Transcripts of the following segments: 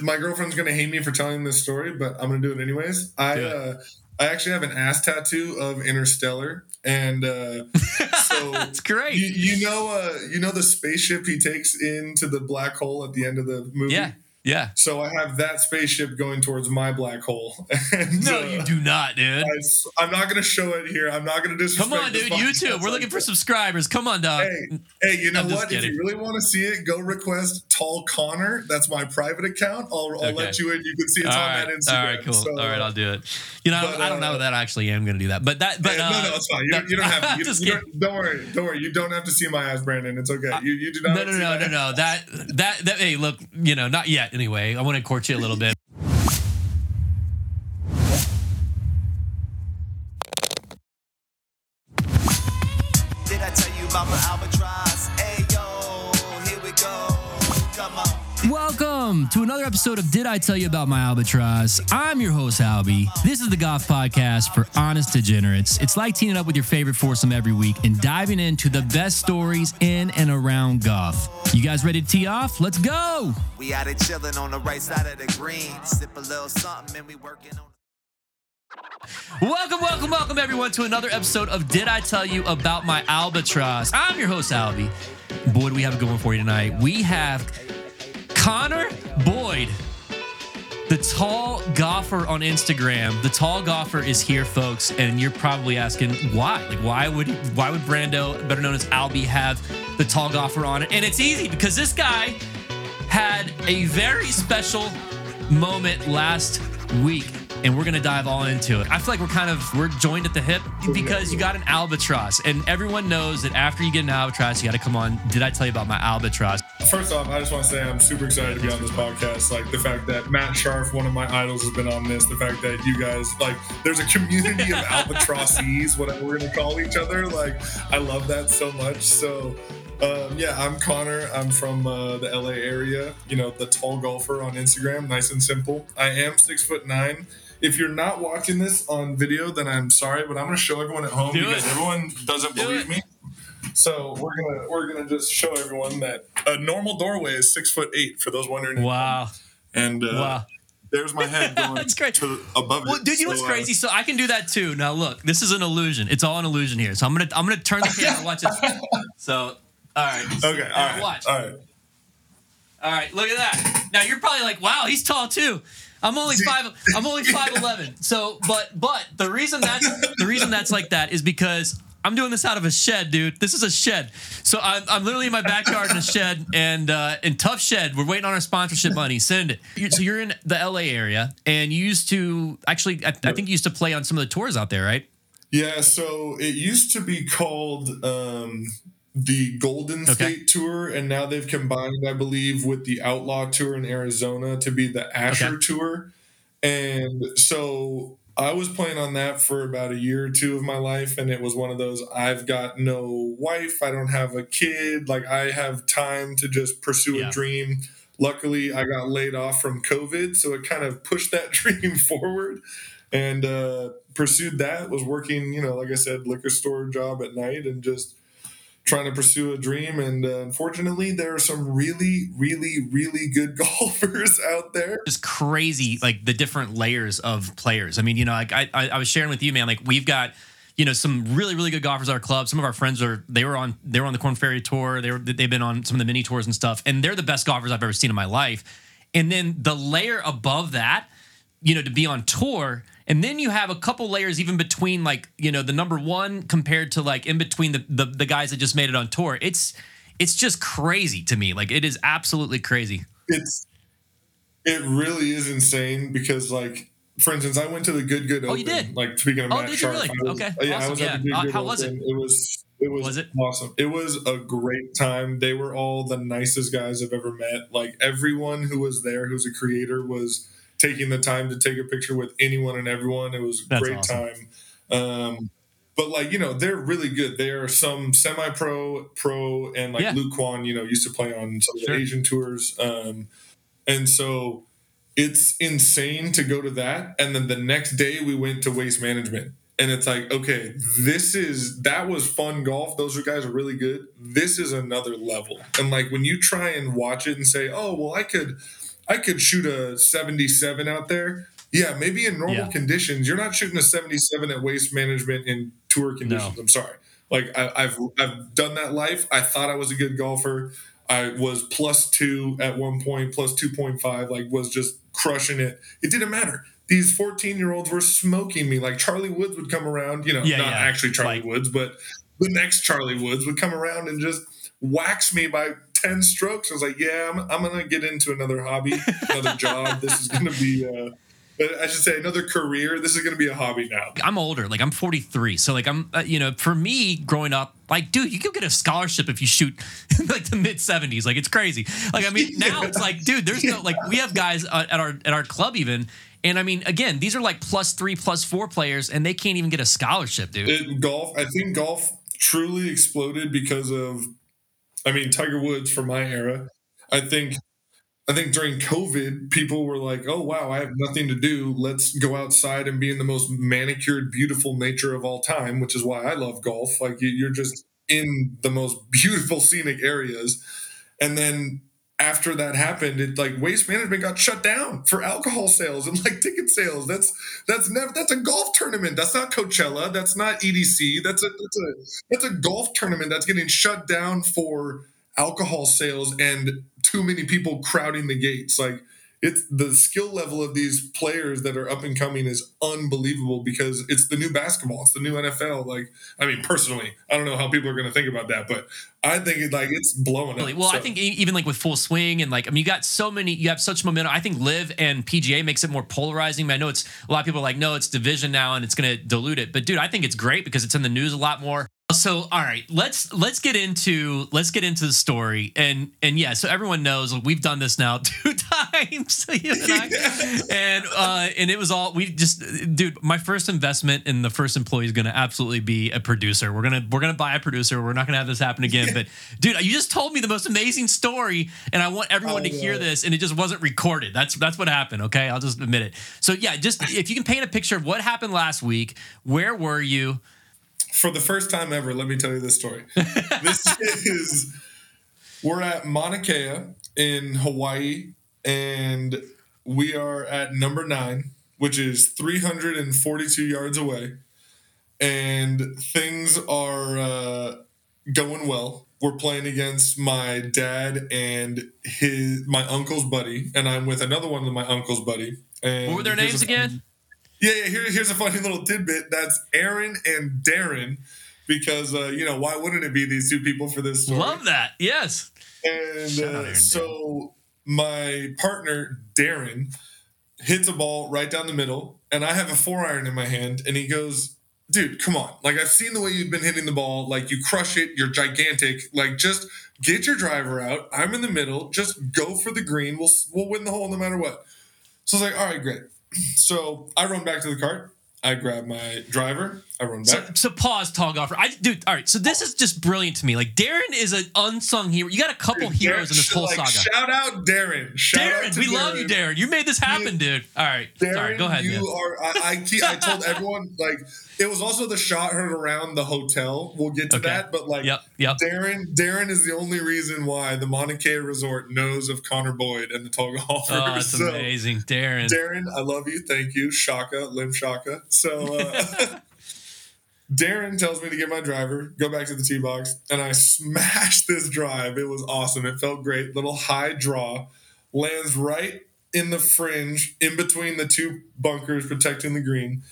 my girlfriend's gonna hate me for telling this story, but I'm gonna do it anyways. I uh, I actually have an ass tattoo of Interstellar, and uh, so That's great. you, you know uh, you know the spaceship he takes into the black hole at the end of the movie. yeah, yeah. So I have that spaceship going towards my black hole. And, No, uh, you do not, dude. I, am not going to show it here. I'm not going to disrespect. Come on, dude. YouTube. We're looking for subscribers. Come on, dog. Hey, hey, you know I'm what? If you really want to see it, go request Tall Conner. That's my private account. I'll, I'll Okay. let you in. You can see it's All on right, that Instagram. all right, cool. So, all right, I'll do it. You know, but, I don't know uh, that I actually am going to do that, but that, but uh, no, no, it's fine. You, no, you don't have to. You don't, don't worry. Don't worry. You don't have to see my ass, Brandon. It's okay. You, you do not. No, no, no, no, no. That, that, that. Hey, look, you know, not yet. Anyway, I want to court you a little bit. Welcome to another episode of Did I Tell You About My Albatross? I'm your host, Albie. This is the Goth Podcast for honest degenerates. It's like teaming up with your favorite foursome every week and diving into the best stories in and around Goth. You guys ready to tee off? Let's go! We out here chilling on the right side of the green. Sip a little something and we working on. Welcome, welcome, welcome, everyone, to another episode of Did I Tell You About My Albatross? I'm your host, Albie. Boy, do we have it going for you tonight. We have Conner Boyd, the tall golfer on Instagram. The tall golfer is here, folks, and you're probably asking why? Like, why would why would Brando, better known as Albie, have the tall golfer on it? And it's easy because this guy had a very special moment last week and we're gonna dive all into it. I feel like we're kind of we're joined at the hip because you got an albatross, and everyone knows that after you get an albatross, you got to come on. Did I tell you about my albatross? First off, I just want to say I'm super excited to be on this podcast. Like the fact that Matt Scharff, one of my idols, has been on this. The fact that you guys like, there's a community of albatrosses, whatever we're gonna call each other. Like, I love that so much. So. Um, yeah, I'm Conner. I'm from uh, the LA area. You know, the tall golfer on Instagram. Nice and simple. I am six foot nine. If you're not watching this on video, then I'm sorry, but I'm going to show everyone at home Do because it. everyone doesn't Do believe it. me. So we're gonna we're gonna just show everyone that a normal doorway is six foot eight for those wondering. Wow, And uh, wow. there's my head going That's great. to above Well, it. dude, you know what's uh, crazy? So I can do that too. Now look, this is an illusion. It's all an illusion here. So I'm gonna I'm gonna turn the camera. Watch it. So all right. Okay, all right, Watch. all right. All right, look at that. Now you're probably like, wow, he's tall too. I'm only five. I'm only five eleven. So, but but the reason that's the reason that's like that is because I'm doing this out of a shed, dude. This is a shed. So I'm, I'm literally in my backyard in a shed, and uh, in tough shed. We're waiting on our sponsorship money. Send it. So you're in the LA area, and you used to actually, I, I think you used to play on some of the tours out there, right? Yeah, so it used to be called um, the Golden Okay. State Tour, and now they've combined, I believe, with the Outlaw Tour in Arizona to be the Asher Okay. Tour. And so I was playing on that for about a year or two of my life, and it was one of those I've got no wife, I don't have a kid, like I have time to just pursue Yeah. a dream. Luckily, I got laid off from COVID, so it kind of pushed that dream forward and uh, pursued that. Was working, you know, like I said, liquor store job at night and just trying to pursue a dream. And uh, unfortunately, there are some really, really, really good golfers out there. just crazy like the different layers of players. I mean, you know, like I, I I was sharing with you, man. Like we've got you know some really really good golfers at our club. Some of our friends are they were on they were on the Corn Ferry tour. They were they've been on some of the mini tours and stuff, and they're the best golfers I've ever seen in my life. And then the layer above that, you know, to be on tour. And then you have a couple layers even between like, you know, the number one compared to like in between the, the the guys that just made it on tour. It's it's just crazy to me. Like it is absolutely crazy. It's it really is insane because like. For instance, I went to the Good Good Oh, Open. you did? Like speaking of Oh, Matt did you Scharff, really? Was- Okay, Yeah, I awesome, was at the yeah. Good Uh, Good how was it? It was it was, Was it? awesome. It was a great time. They were all the nicest guys I've ever met. Like everyone who was there, who's a creator, was taking the time to take a picture with anyone and everyone. It was a That's great awesome. time. Um, but like you know, they're really good. They are some semi-pro, pro, and like Yeah. Luke Kwon. You know, used to play on some of Sure. the Asian tours. Um, and so it's insane to go to that. And then the next day we went to waste management. And it's like, okay, this is that was fun golf. Those guys are really good. This is another level. And like when you try and watch it and say, oh, well, I could I could shoot a 77 out there. Yeah, maybe in normal Yeah. conditions, you're not shooting a 77 at waste management in tour conditions. No. I'm sorry. Like I, I've I've done that life. I thought I was a good golfer. I was plus two at one point, plus two point five. Like was just crushing it. It didn't matter. These 14 year olds were smoking me. Like Charlie Woods would come around. You know, Yeah, not yeah. actually Charlie Like- Woods, but the next Charlie Woods would come around and just wax me by 10 strokes. I was like, yeah, I'm, I'm going to get into another hobby, another job. This is going to be, uh, I should say, another career. This is going to be a hobby now. I'm older. Like I'm 43. So like I'm, uh, you know, for me growing up, like, dude, you could get a scholarship if you shoot like the mid 70s. Like it's crazy. Like I mean, now it's like, dude, there's no like we have guys uh, at our at our club even. And I mean, again, these are like plus three, plus four players, and they can't even get a scholarship, dude. It, golf, I think golf truly exploded because of, I mean, Tiger Woods for my era. I think, I think during COVID, people were like, "Oh wow, I have nothing to do. Let's go outside and be in the most manicured, beautiful nature of all time," which is why I love golf. Like you- you're just in the most beautiful scenic areas, and then after that happened, it like waste management got shut down for alcohol sales and like ticket sales. That's that's never that's a golf tournament. That's not Coachella. That's not EDC. That's a that's a that's a golf tournament that's getting shut down for alcohol sales and too many people crowding the gates. Like it's the skill level of these players that are up and coming is unbelievable because it's the new basketball. It's the new NFL. Like I mean, personally, I don't know how people are going to think about that, but I think it like it's blowing up. Well, I think even like with full swing and like I mean, you got so many, you have such momentum. I think LIV and PGA makes it more polarizing. I know it's a lot of people are like, no, it's division now and it's going to dilute it. But dude, I think it's great because it's in the news a lot more. So, all right, let's let's get into let's get into the story and and yeah. So everyone knows we've done this now two times, you and I, and uh, and it was all we just, dude. My first investment in the first employee is going to absolutely be a producer. We're gonna we're gonna buy a producer. We're not gonna have this happen again. But dude, you just told me the most amazing story, and I want everyone to I hear this. And it just wasn't recorded. That's that's what happened. Okay, I'll just admit it. So yeah, just if you can paint a picture of what happened last week, where were you? for the first time ever, let me tell you this story. this is we're at Mauna Kea in Hawaii, and we are at number nine, which is 342 yards away, and things are uh, going well. We're playing against my dad and his my uncle's buddy, and I'm with another one of my uncle's buddy. And What were their names a again? yeah, yeah. Here, here's a funny little tidbit. That's Aaron and Darren, because uh, you know why wouldn't it be these two people for this story? Love that. Yes. And uh, and so my partner Darren hits a ball right down the middle, and I have a four iron in my hand, and he goes, "Dude, come on! Like I've seen the way you've been hitting the ball. Like you crush it. You're gigantic. Like just get your driver out. I'm in the middle. Just go for the green. We'll we'll win the hole no matter what." So I was like, "All right, great." So I run back to the cart. I grab my driver. I run So, back. so pause, tall golfer. I dude. All right. So this is just brilliant to me. Like Darren is an unsung hero. You got a couple heroes in this whole Like, saga. Shout out Darren. Shout out Darren, to we love you, Darren. You made this happen, dude. All right. Darren, Sorry. Go ahead. You man. are. I, I, I told everyone like it was also the shot heard around the hotel. We'll get to Okay. that, but like Yep. Yep. Darren, Darren is the only reason why the Mauna Kea Resort knows of Conner Boyd and the tall golfers. Oh, that's So, amazing, Darren. Darren, I love you. Thank you, Shaka, Lim Shaka. So. Uh, Darren tells me to get my driver, go back to the tee box, and I smashed this drive. It was awesome. It felt great. Little high draw, lands right in the fringe, in between the two bunkers protecting the green.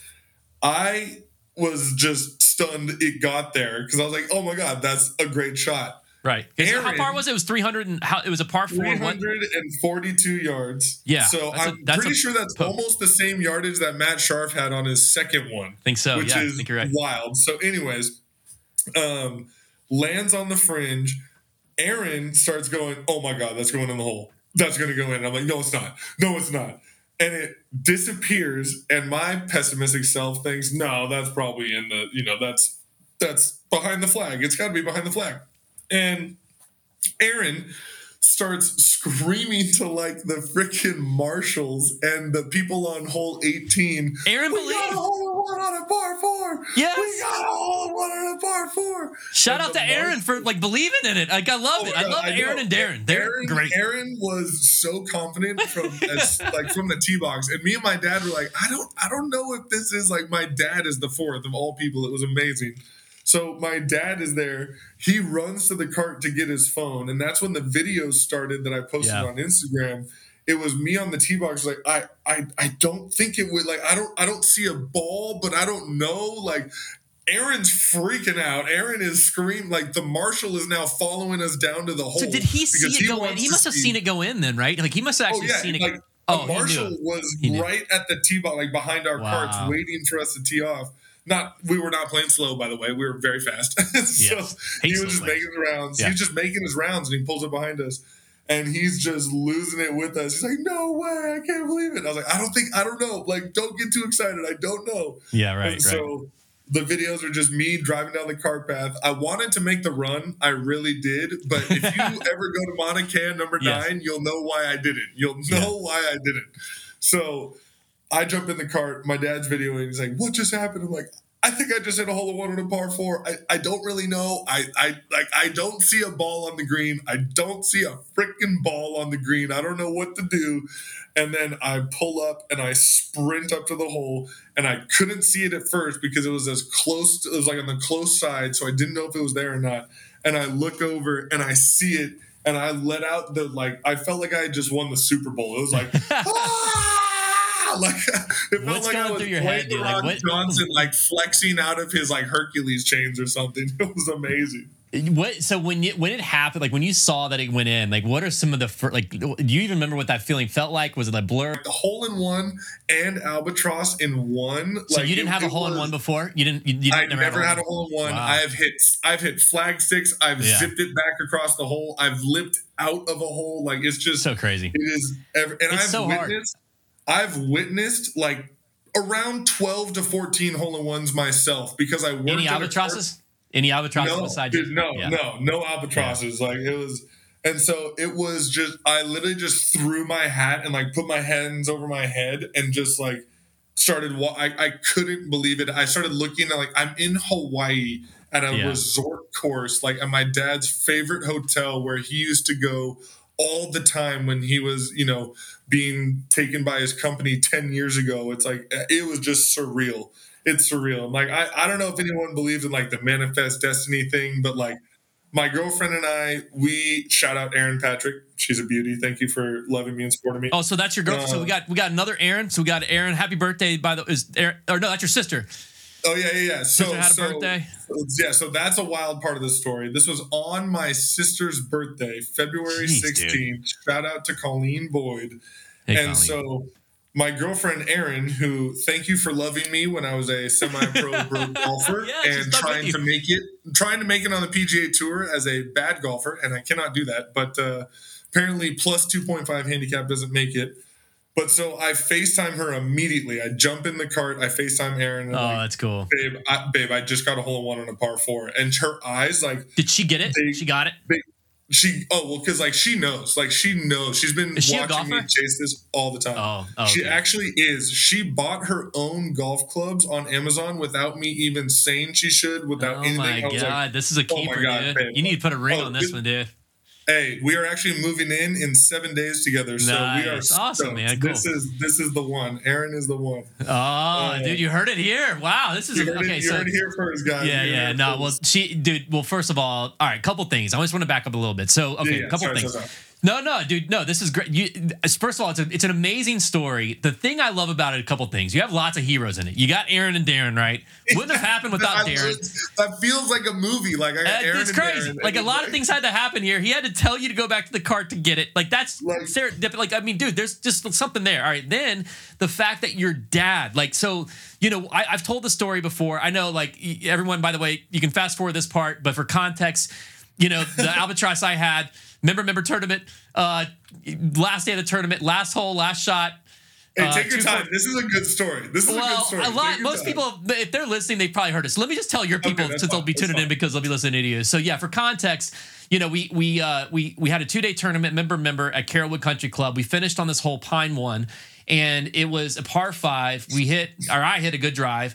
I was just stunned it got there because I was like, oh my God, that's a great shot. Right. 'Cause How far was it? It was 300 and how it was a par four. What? 342 yards. Yeah, So a- I'm that's pretty sure that's poke. almost the same yardage that Matt Scharff had on his second one I think so. which yeah, I is think you're right. wild. So, anyways, um, lands on the fringe. Aaron starts going, "Oh my god, that's going in the hole. That's going to go in." And I'm like, "No, it's not. No, it's not." And it disappears. And my pessimistic self thinks, "No, that's probably in the. You know, that's that's behind the flag. It's got to be behind the flag." And Aaron starts screaming to like the freaking marshals and the people on hole 18 Aaron we believed. got a hole one on a par four. Yes. we got a hole one on a par four. Shout And out to Aaron for like believing in it. Like I love Oh it. I love I Aaron know. and Darren. They're Aaron, great. Aaron was so confident from as, like from the tee box, and me and my dad were like, I don't, I don't know if this is like my dad is the fourth of all people. It was amazing. So my dad is there. He runs to the cart to get his phone, and that's when the video started that I posted Yeah. on Instagram. It was me on the tee box, like I, I, I don't think it would. Like I don't, I don't see a ball, but I don't know. Like Aaron's freaking out. Aaron is screaming. Like the marshal is now following us down to the hole. So did he see because it go in? wants He to must have see- seen it go in then, right? Like he must have Oh actually yeah, seen it. like oh, a he knew it. was right at the tee box, like behind our carts, waiting for us to tee off. Not we were not playing slow, by the way. We were very fast. so Yes. he was just making his rounds. Yeah. He was just making his rounds, and he pulls up behind us. And he's just losing it with us. He's like, "No way! I can't believe it!" I was like, "I don't think, I don't know. Like, don't get too excited. I don't know." Yeah, right, and so the videos are just me driving down the cart path. I wanted to make the run, I really did. But if you ever go to Mauna Kea number Yes. nine, you'll know why I didn't. You'll know why I didn't. So I jump in the cart. My dad's videoing. He's like, "What just happened?" I'm like, "I think I just hit a hole in one on a par four. I, I don't really know. I I like I don't see a ball on the green. I don't see a freaking ball on the green. I don't know what to do." And then I pull up and I sprint up to the hole, and I couldn't see it at first because it was as close. To, it was like on the close side, so I didn't know if it was there or not. And I look over and I see it, and I let out the like. I felt like I had just won the Super Bowl. It was like. "Ah!" Like it felt What's like I was through your head, dude? Like, what- Johnson, like flexing out of his like Hercules chains or something. It was amazing. What? So when you when it happened, like when you saw that it went in, like what are some of the fir- like? Do you even remember what that feeling felt like? Was it a blur? The hole in one and albatross in one. So like, you didn't it- have a hole in one before. You didn't. You, you I never, never, had a hole in one. Wow. I have hit I've hit flag sticks. I've Yeah. zipped it back across the hole. I've lipped out of a hole. Like it's just So crazy. It is, and It's I've so hard. I've witnessed like around twelve to fourteen hole in ones myself because I worked Any albatrosses? Any albatrosses no, dude, you? no, Yeah. no, no albatrosses. Like it was, and so it was just. I literally just threw my hat and like put my hands over my head and just like started. Wa- I I couldn't believe it. I started looking at like I'm in Hawaii at a Yeah. resort course, like at my dad's favorite hotel where he used to go all the time when he was, you know, being taken by his company 10 years ago. It's like, it was just surreal. It's surreal. Like, I, I don't know if anyone believes in like the manifest destiny thing, but like my girlfriend and I, we shout out Aaron Patrick. She's a beauty. Thank you for loving me and supporting me. Oh, so that's your girl. so Uh, we got we got another Aaron. So we got Aaron. Happy birthday! By the is Aaron, or no, that's your sister. Oh yeah, yeah, yeah. So, had a so- birthday? Yeah, so that's a wild part of the story. This was on my sister's birthday, February 16th. Shout out to Colleen Boyd. Hey, and Colleen. so my girlfriend Erin, who thank you for loving me when I was a semi-pro pro golfer Yeah, and trying to make it, trying to make it on the PGA Tour as a bad golfer, and I cannot do that. But uh, apparently, plus two point five handicap doesn't make it. But so I FaceTime her immediately. I jump in the cart. I FaceTime. And oh, like, that's cool. babe, I, babe, I just got a hole in one on a par four, and her eyes like Did she get it? They- she got it. she. Oh well, because like she knows, like she knows. She's been Is she watching me chase this all the time. Oh, oh She okay. actually is. She bought her own golf clubs on Amazon without me even saying she should. Without anything. Oh anything, my god, like, this is a oh keeper, God, dude. You need to put a ring Oh, on this one, dude. "Hey, we are actually moving in in seven days together, so we are Awesome, stoked. man. Cool. This is this is the one. Aaron is the one. Oh, dude, you heard it here. Wow, this is You okay. it, you so heard it here first, guys. yeah, yeah. No, well, she, dude. Well, first of all, all right. Couple things. I just want to back up a little bit. So, okay, Yeah, yeah, a couple sorry, things. sorry, sorry. No, no, dude. No, this is great. You, first of all, it's, a, it's an amazing story. The thing I love about it, a couple things. You have lots of heroes in it. You got Aaron and Darren, right? Wouldn't have happened without Darren. That feels like a movie. Like I got Uh, Aaron it's crazy. Darren, Like a lot of things had to happen here. He had to tell you to go back to the cart to get it. Like that's Like- serendipity. Like I mean, dude, there's just something there. All right. Then the fact that your dad, like, so you know, I, I've told the story before. I know, like everyone. By the way, you can fast forward this part, but for context, you know, the albatross I had. Member, member tournament. Uh, last day of the tournament, last hole, last shot. Hey, Uh, take your time. four- This is a good story. This is a good Well, story. a lot. Most time. people, if they're listening, they probably heard us. So let me just tell your people that's since they'll be tuning in because they'll be listening to you. So yeah, for context, you know, we we uh, we we had a two day tournament, member member at Carrollwood Country Club. We finished on this whole pine one, and it was a par five. We hit, or I hit a good drive,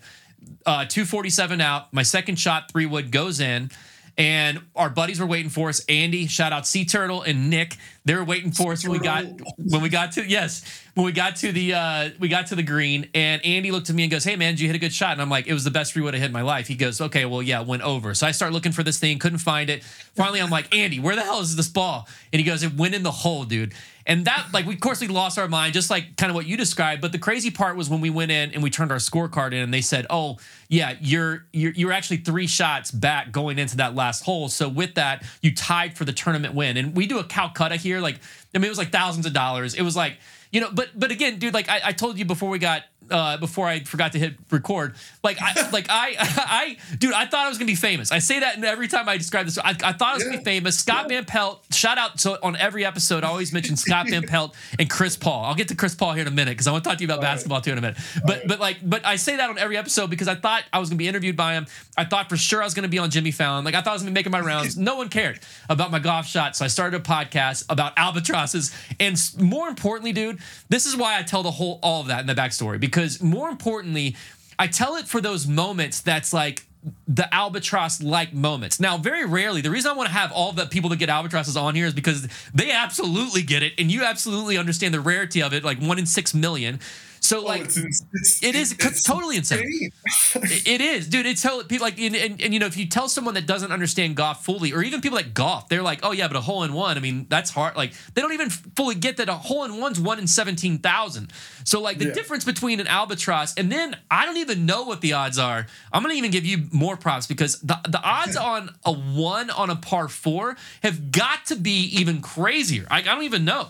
uh, two forty seven out. My second shot, three wood goes in. And our buddies were waiting for us. Andy, shout out Sea Turtle and Nick. They were waiting for us when we got when we got to yes when we got to the uh, we got to the green. And Andy looked at me and goes, "Hey man, did you hit a good shot?" And I'm like, "It was the best three wood I hit in my life." He goes, "Okay, well yeah, went over." So I start looking for this thing, couldn't find it. Finally, I'm like, "Andy, where the hell is this ball?" And he goes, "It went in the hole, dude." And that, like, we of course we lost our mind, just like kind of what you described. But the crazy part was when we went in and we turned our scorecard in, and they said, "Oh, yeah, you're you're you're actually three shots back going into that last hole." So with that, you tied for the tournament win. And we do a Calcutta here, like, I mean, it was like thousands of dollars. It was like, you know, but but again, dude, like I, I told you before we got uh, before I forgot to hit record. Like I like I I dude, I thought I was gonna be famous. I say that every time I describe this. I, I thought I was gonna be famous. Scott Van Pelt, shout out so on every episode, I always mention Scott Van Pelt and Chris Paul. I'll get to Chris Paul here in a minute because I want to talk to you about right. basketball too in a minute. But but like but I say that on every episode because I thought I was gonna be interviewed by him. I thought for sure I was gonna be on Jimmy Fallon. Like I thought I was gonna be making my rounds. No one cared about my golf shot, so I started a podcast about albatrosses. And more importantly, dude, this is why I tell the whole all of that in the backstory because more importantly, I tell it for those moments that's like the albatross like moments. Now, very rarely, the reason I want to have all the people that get albatrosses on here is because they absolutely get it and you absolutely understand the rarity of it, like one in six million. So, Oh, like, it's, it's, it is it's totally insane. insane. It- it is, dude. It's totally people like, and, and, and you know, if you tell someone that doesn't understand golf fully, or even people that golf, they're like, oh yeah, but a hole in one. I mean, that's hard. Like they don't even fully get that a hole in one's one in seventeen thousand. So like the Yeah. difference between an albatross and then I don't even know what the odds are. I'm gonna even give you more props because the the odds on a one on a par four have got to be even crazier. I, I don't even know.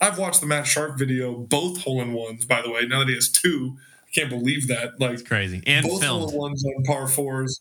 I've watched the Matt Scharff video, both hole in ones, by the way. Now that he has two, I can't believe that. Like Crazy and both hole in ones on par fours.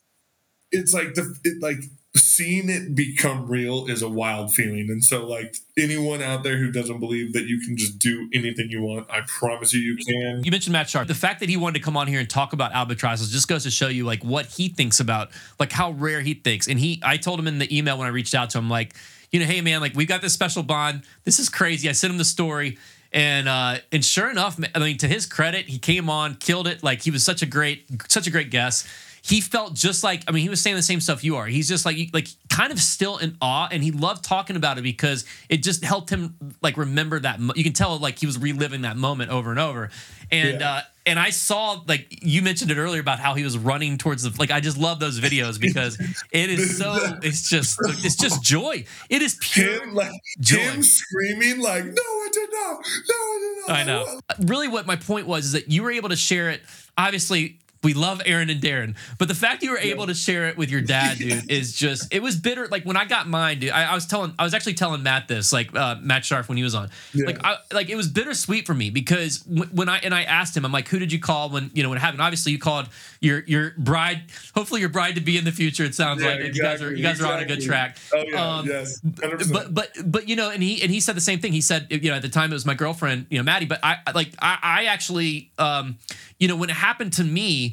It's like the it like seeing it become real is a wild feeling. And so like anyone out there who doesn't believe that you can just do anything you want, I promise you you can. You mentioned Matt Scharff. The fact that he wanted to come on here and talk about albatrosses just goes to show you like what he thinks about, like how rare he thinks. And he, I told him in the email when I reached out to him, like, you know, hey man, like we've got this special bond. This is crazy. I sent him the story, and uh, and sure enough, I mean, to his credit, he came on, killed it. Like he was such a great, such a great guest. He felt just like I mean, he was saying the same stuff you are. He's just like like kind of still in awe, and he loved talking about it because it just helped him like remember that. Mo- you can tell like he was reliving that moment over and over. And Yeah. uh, and I saw like you mentioned it earlier about how he was running towards the like I just love those videos because it is so it's just it's just joy. It is pure Him like Joy. him screaming like, no, I did not. No, I did not. I know. Really, what my point was is that you were able to share it. Obviously, we love Aaron and Darren, but the fact you were able to share it with your dad, dude, is just it was bitter. Like when I got mine, dude, I, I was telling, I was actually telling Matt this, like uh, Matt Scharff when he was on, Yeah. like, I, like it was bittersweet for me because w- when I and I asked him, I'm like, who did you call when you know when it happened? Obviously, you called your your bride, hopefully your bride to be in the future. It sounds Yeah, like you guys are you guys are on a good track. Oh yeah, Um, yes, 100%. but but but you know, and he and he said the same thing. He said, you know, at the time it was my girlfriend, you know, Maddie. But I I- like I, I actually, um, you know, when it happened to me,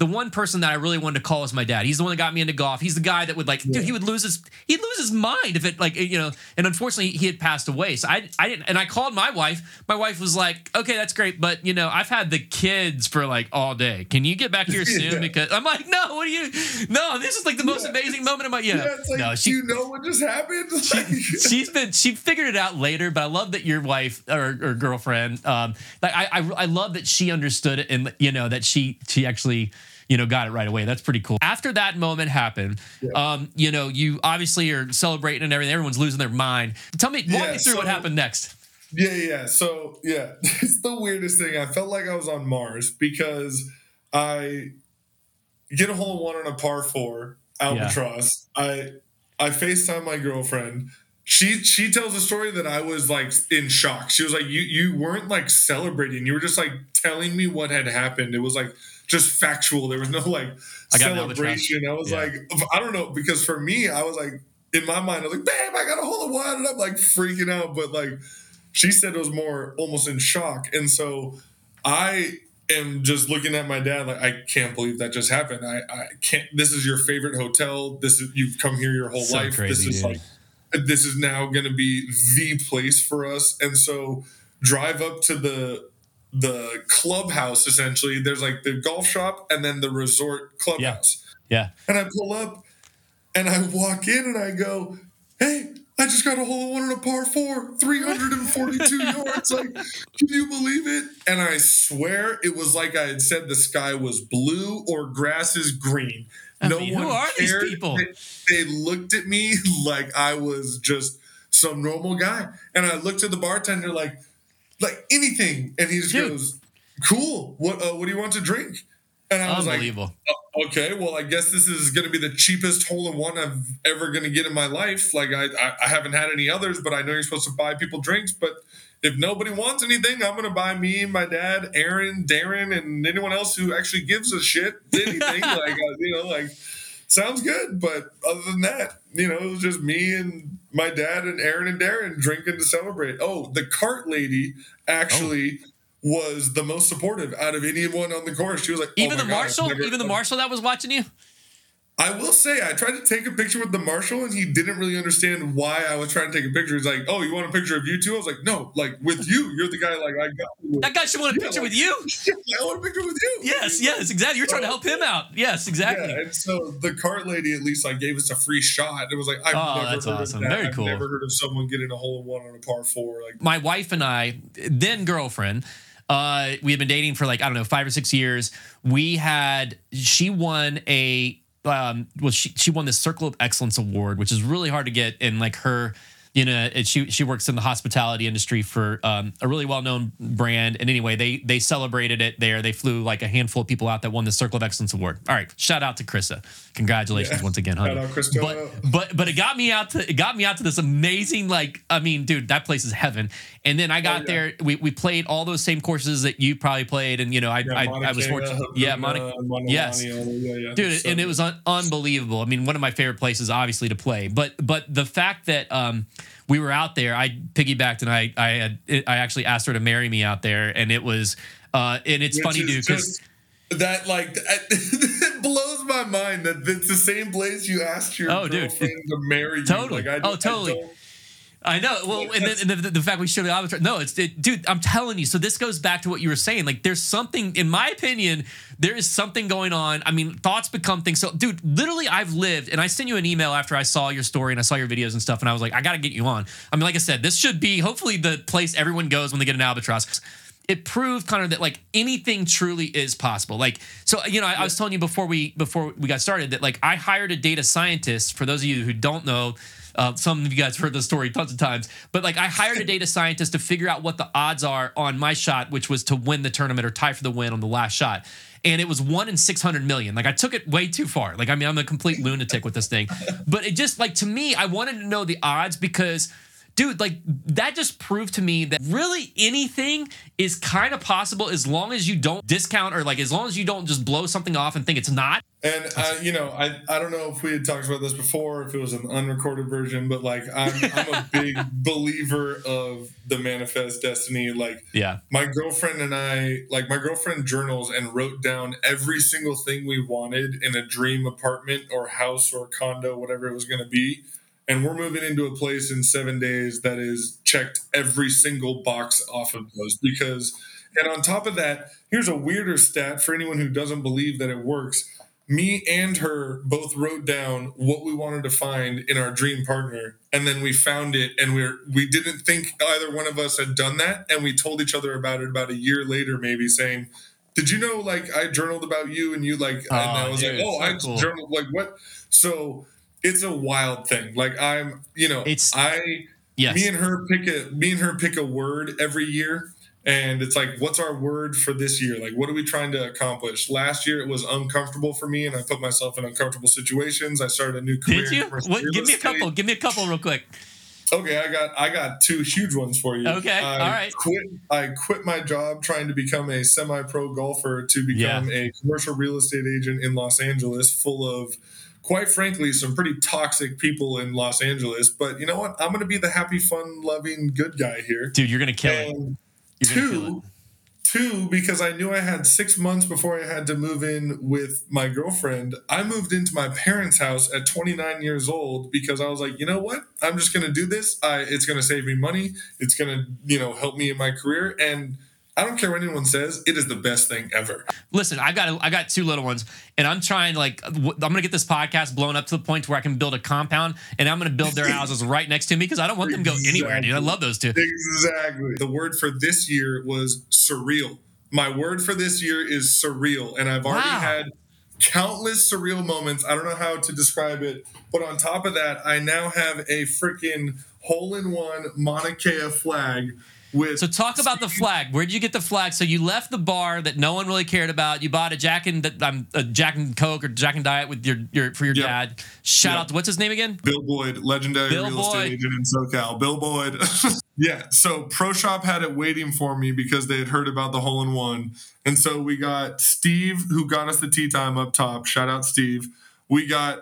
the one person that I really wanted to call is my dad. He's the one that got me into golf. He's the guy that would like, dude, he would lose his he'd lose his mind if it like you know. And unfortunately, he had passed away. So I I didn't. And I called my wife. My wife was like, okay, that's great, but you know, I've had the kids for like all day. Can you get back here soon? Yeah. Because I'm like, no, what are you? No, this is like the most Yeah. amazing moment of my yeah. yeah, like, no, she you know what just happened? Like, she's been she figured it out later but i love that your wife or, or girlfriend um like I, I i love that she understood it and you know that she she actually you know got it right away that's pretty cool after that moment happened um you know you obviously are celebrating and everything everyone's losing their mind tell me walk Yeah, me through what happened next Yeah, yeah. So yeah, it's the weirdest thing. I felt like I was on Mars because I get a hole in one on a par four albatross. I I FaceTime my girlfriend. She she tells a story that I was like in shock. She was like, "You you weren't like celebrating. You were just like telling me what had happened. It was like just factual. There was no like I celebration. I was Yeah. like, I don't know because for me, I was like in my mind, I was like, "Babe, I got a hole in one," and I'm like freaking out. But like she said it was more almost in shock and so I am just looking at my dad like I can't believe that just happened. I, I can't. This is your favorite hotel. This is you've come here your whole So life. crazy, this is dude. like this is now going to be the place for us. And so drive up to the the clubhouse essentially. There's like the golf shop and then the resort clubhouse. Yeah. yeah. And I pull up and I walk in and I go, Hey, I just got a hole in one on a par four, 342 yards. Like, can you believe it? And I swear it was like I had said the sky was blue or grass is green. I mean, who are these people? They, they looked at me like I was just some normal guy. And I looked at the bartender like, like anything. And he just Dude. goes, Cool. What uh, what do you want to drink? And I was like, Unbelievable. "Oh, okay, well, I guess this is going to be the cheapest hole in one I'm ever going to get in my life. Like, I, I, I haven't had any others, but I know you're supposed to buy people drinks. But if nobody wants anything, I'm going to buy me, my dad, Aaron, Darren, and anyone else who actually gives a shit anything. like, uh, you know, like, sounds good. But other than that, you know, it was just me and my dad and Aaron and Darren drinking to celebrate. Oh, the cart lady actually. Was the most supportive out of anyone on the course. She was like, oh Even my the God, marshal, never- even the marshal that was watching you. I will say, I tried to take a picture with the marshal, and he didn't really understand why I was trying to take a picture. He's like, "Oh, you want a picture of you too?" I was like, "No, like with you. You're the guy. Like I got. you. That guy should want a Yeah, picture like- with you. I want a picture with you." Yes, yes, exactly. You're trying to help him out. Yes, exactly. Yeah, and so the cart lady at least like gave us a free shot. It was like I've Oh, never that's heard awesome. of that. Very I've cool. never heard of someone getting a hole in one on a par four. Like my wife and I, then girlfriend, uh, we had been dating for like I don't know five or six years. We had she won a um, well she she won the Circle of Excellence award, which is really hard to get in like her. You know, and she she works in the hospitality industry for um, a really well known brand. And anyway, they they celebrated it there. They flew like a handful of people out that won the Circle of Excellence award. All right, shout out to Krista. Congratulations Yeah. once again, honey. Shout out, Krista. But but but it got me out to it got me out to this amazing like I mean dude that place is heaven and then I got yeah. there we, we played all those same courses that you probably played and you know I yeah, I, I was fortunate yeah Monica yes. Lani, all the- yeah, yeah. dude So and it was un- unbelievable I mean one of my favorite places obviously to play but but the fact that um we were out there I piggybacked and I I had I actually asked her to marry me out there and it was uh and it's Which funny dude because that like it blows my mind that it's the same place you asked your Oh, dude. girlfriend to marry you. Totally. Like, I Oh, totally. I know. Well, and, then, and the, the fact we should have arbitrage. No, it's it, dude. I'm telling you. So this goes back to what you were saying. Like, there's something, in my opinion, there is something going on. I mean, thoughts become things. So, dude, literally, I've lived, and I sent you an email after I saw your story and I saw your videos and stuff, and I was like, I got to get you on. I mean, like I said, this should be hopefully the place everyone goes when they get an albatross. It proved kind of that like anything truly is possible. Like, so you know, I, I was telling you before we before we got started that like I hired a data scientist. For those of you who don't know, uh, some of you guys heard the story tons of times, but like I hired a data scientist to figure out what the odds are on my shot, which was to win the tournament or tie for the win on the last shot. And it was one in 600 million. Like I took it way too far. Like, I mean, I'm a complete lunatic with this thing. But it just, like, to me, I wanted to know the odds because dude, like that just proved to me that really anything is kind of possible as long as you don't discount or like as long as you don't just blow something off and think it's not. And uh, you know, I, I don't know if we had talked about this before, if it was an unrecorded version, but like I'm I'm a big believer of the manifest destiny. Like Yeah. my girlfriend and I, like my girlfriend journals and wrote down every single thing we wanted in a dream apartment or house or condo, whatever it was going to be. And we're moving into a place in seven days that is checked every single box off of those because, and on top of that, here's a weirder stat for anyone who doesn't believe that it works. Me and her both wrote down what we wanted to find in our dream partner, and then we found it, and we're we didn't think either one of us had done that, and we told each other about it about a year later, maybe saying, "Did you know? Like I journaled about you, and you like," and I Oh, was dude, like, "Oh, so I cool. journaled like what?" So it's a wild thing. Like I'm, you know, It's- I Yes. me and her pick a me and her pick a word every year and it's like what's our word for this year like what are we trying to accomplish last year it was uncomfortable for me and i put myself in uncomfortable situations i started a new career Did you? What, give me a couple. Give me a couple real quick. okay i got i got two huge ones for you Okay, I all right. quit i quit my job trying to become a semi-pro golfer to become a commercial real estate agent in los angeles full of quite frankly some pretty toxic people in los angeles but you know what i'm going to be the happy fun loving good guy here Dude, you're going to kill it. You're going two, Two, because I knew I had six months before I had to move in with my girlfriend. I moved into my parents' house at 29 years old because I was like, you know what? I'm just gonna do this. I, it's gonna save me money. It's gonna, you know, help me in my career. And I don't care what anyone says. It is the best thing ever. Listen, I got I got two little ones, and I'm trying like I'm gonna get this podcast blown up to the point where I can build a compound, and I'm gonna build their houses right next to me because I don't want them to go anywhere, dude. I love those two. Exactly. The word for this year was surreal. My word for this year is surreal, and I've already Wow. had countless surreal moments. I don't know how to describe it, but on top of that, I now have a freaking hole-in-one Mauna Kea flag with So talk about the flag. Where did you get the flag? So you left the bar that no one really cared about. You bought a Jack and um, a Jack and Coke or Jack and Diet with your, your for your Yep. dad. Shout Yep. out to what's his name again? Bill Boyd, legendary Bill real Boyd. estate agent in SoCal. Bill Boyd. yeah. So Pro Shop had it waiting for me because they had heard about the hole in one. And so we got Steve, who got us the tee time up top. Shout out Steve. We got